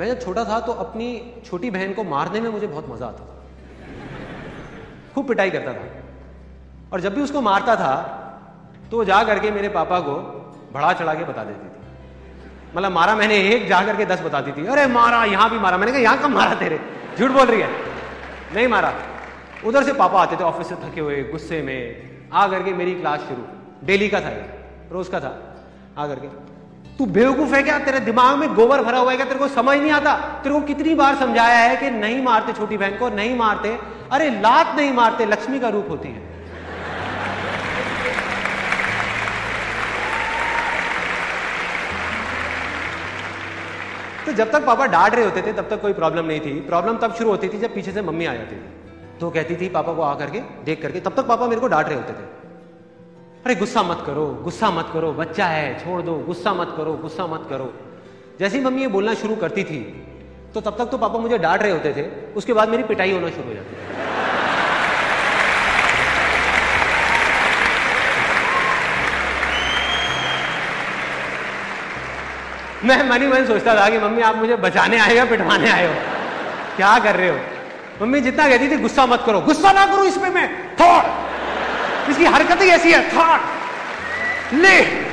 मैं जब छोटा था तो अपनी छोटी बहन को मारने में मुझे बहुत मज़ा आता था। खूब पिटाई करता था। और जब भी उसको मारता था तो वो जा करके मेरे पापा को बढ़ा चढ़ा के बता देती थी। मतलब मारा मैंने एक जा करके दस बताती थी। अरे मारा, यहाँ भी मारा। मैंने कहा, यहाँ कब मारा तेरे? झूठ बोल रही है? नहीं मारा। उधर से पापा आते थे ऑफ़िस से थके हुए, गुस्से में। आ करके मेरी क्लास शुरू। डेली का था ये, रोज का था। आ करके तू बेवकूफ़ है क्या? तेरे दिमाग में गोबर भरा हुआ है क्या? तेरे को समझ नहीं आता? तेरे को कितनी बार समझाया है कि नहीं मारते छोटी बहन को, नहीं मारते? अरे, लात नहीं मारते, लक्ष्मी का रूप होती है। तो जब तक पापा डांट रहे होते थे, तब तक कोई प्रॉब्लम नहीं थी। प्रॉब्लम तब शुरू होती थी जब पीछे से मम्मी आ जाती थी। तो कहती थी पापा को आकर के, देख करके, तब तक पापा मेरे को डांट रहे होते थे। अरे गुस्सा मत करो, गुस्सा मत करो, बच्चा है, छोड़ दो, गुस्सा मत करो, गुस्सा मत करो। जैसे ही मम्मी ये बोलना शुरू करती थी तो तब तक तो पापा मुझे डांट रहे होते थे, उसके बाद मेरी पिटाई होना शुरू हो जाती थी। मैं मनी मन सोचता था कि मम्मी आप मुझे बचाने आए हो पिटवाने आए हो? क्या कर रहे हो? मम्मी जितना कहती थी, गुस्सा मत करो, गुस्सा ना करो इसमें मैं थॉट इसकी हरकत ही ऐसी है। थॉट। ले।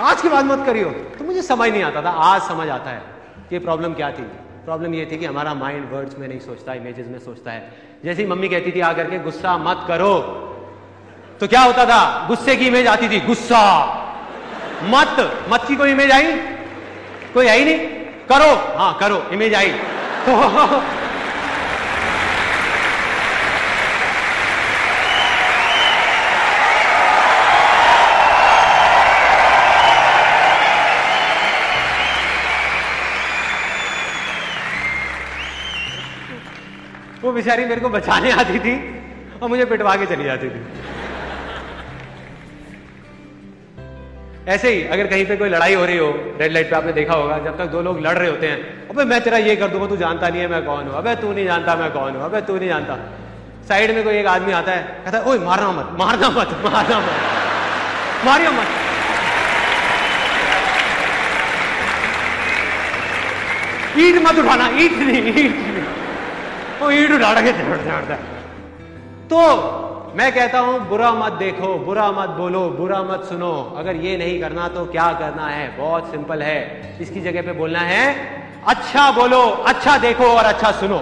आज की बात मत करियो। तो मुझे समझ नहीं आता था। आज समझ आता है कि प्रॉब्लम क्या थी। प्रॉब्लम ये थी कि हमारा माइंड वर्ड्स में नहीं सोचता इमेजेस में सोचता है। जैसे ही मम्मी कहती थी आकर के गुस्सा मत करो। तो क्या होता था? गुस्से की इमेज आती थी। गुस्सा। मत। मत की कोई इमेज आई? कोई आई नहीं? करो। हाँ करो। Image I. तो वो बेचारी मेरे को बचाने आती थी और मुझे पिटवा के चली जाती थी। ऐसे ही, अगर कहीं पे कोई लड़ाई हो रही हो रेड लाइट पे आपने देखा होगा, जब तक दो लोग लड़ रहे होते हैं, अबे मैं तेरा ये कर दूँगा, तू जानता नहीं है मैं कौन हूँ, अबे तू नहीं जानता मैं कौन हूँ, अबे तू नहीं जानता। साइड में कोई एक आदमी आता है, कहता है, ओए, मारना मत मारना मत मारना मत, मारियो मत। ईट मत उठाना, ईट नहीं ईट नहीं। वो ईट उठा के चढ़ता है तो मैं कहता हूँ, बुरा मत देखो, बुरा मत बोलो, बुरा मत सुनो। अगर ये नहीं करना तो क्या करना है? बहुत सिंपल है। इसकी जगह पे बोलना है? अच्छा बोलो अच्छा देखो और अच्छा सुनो।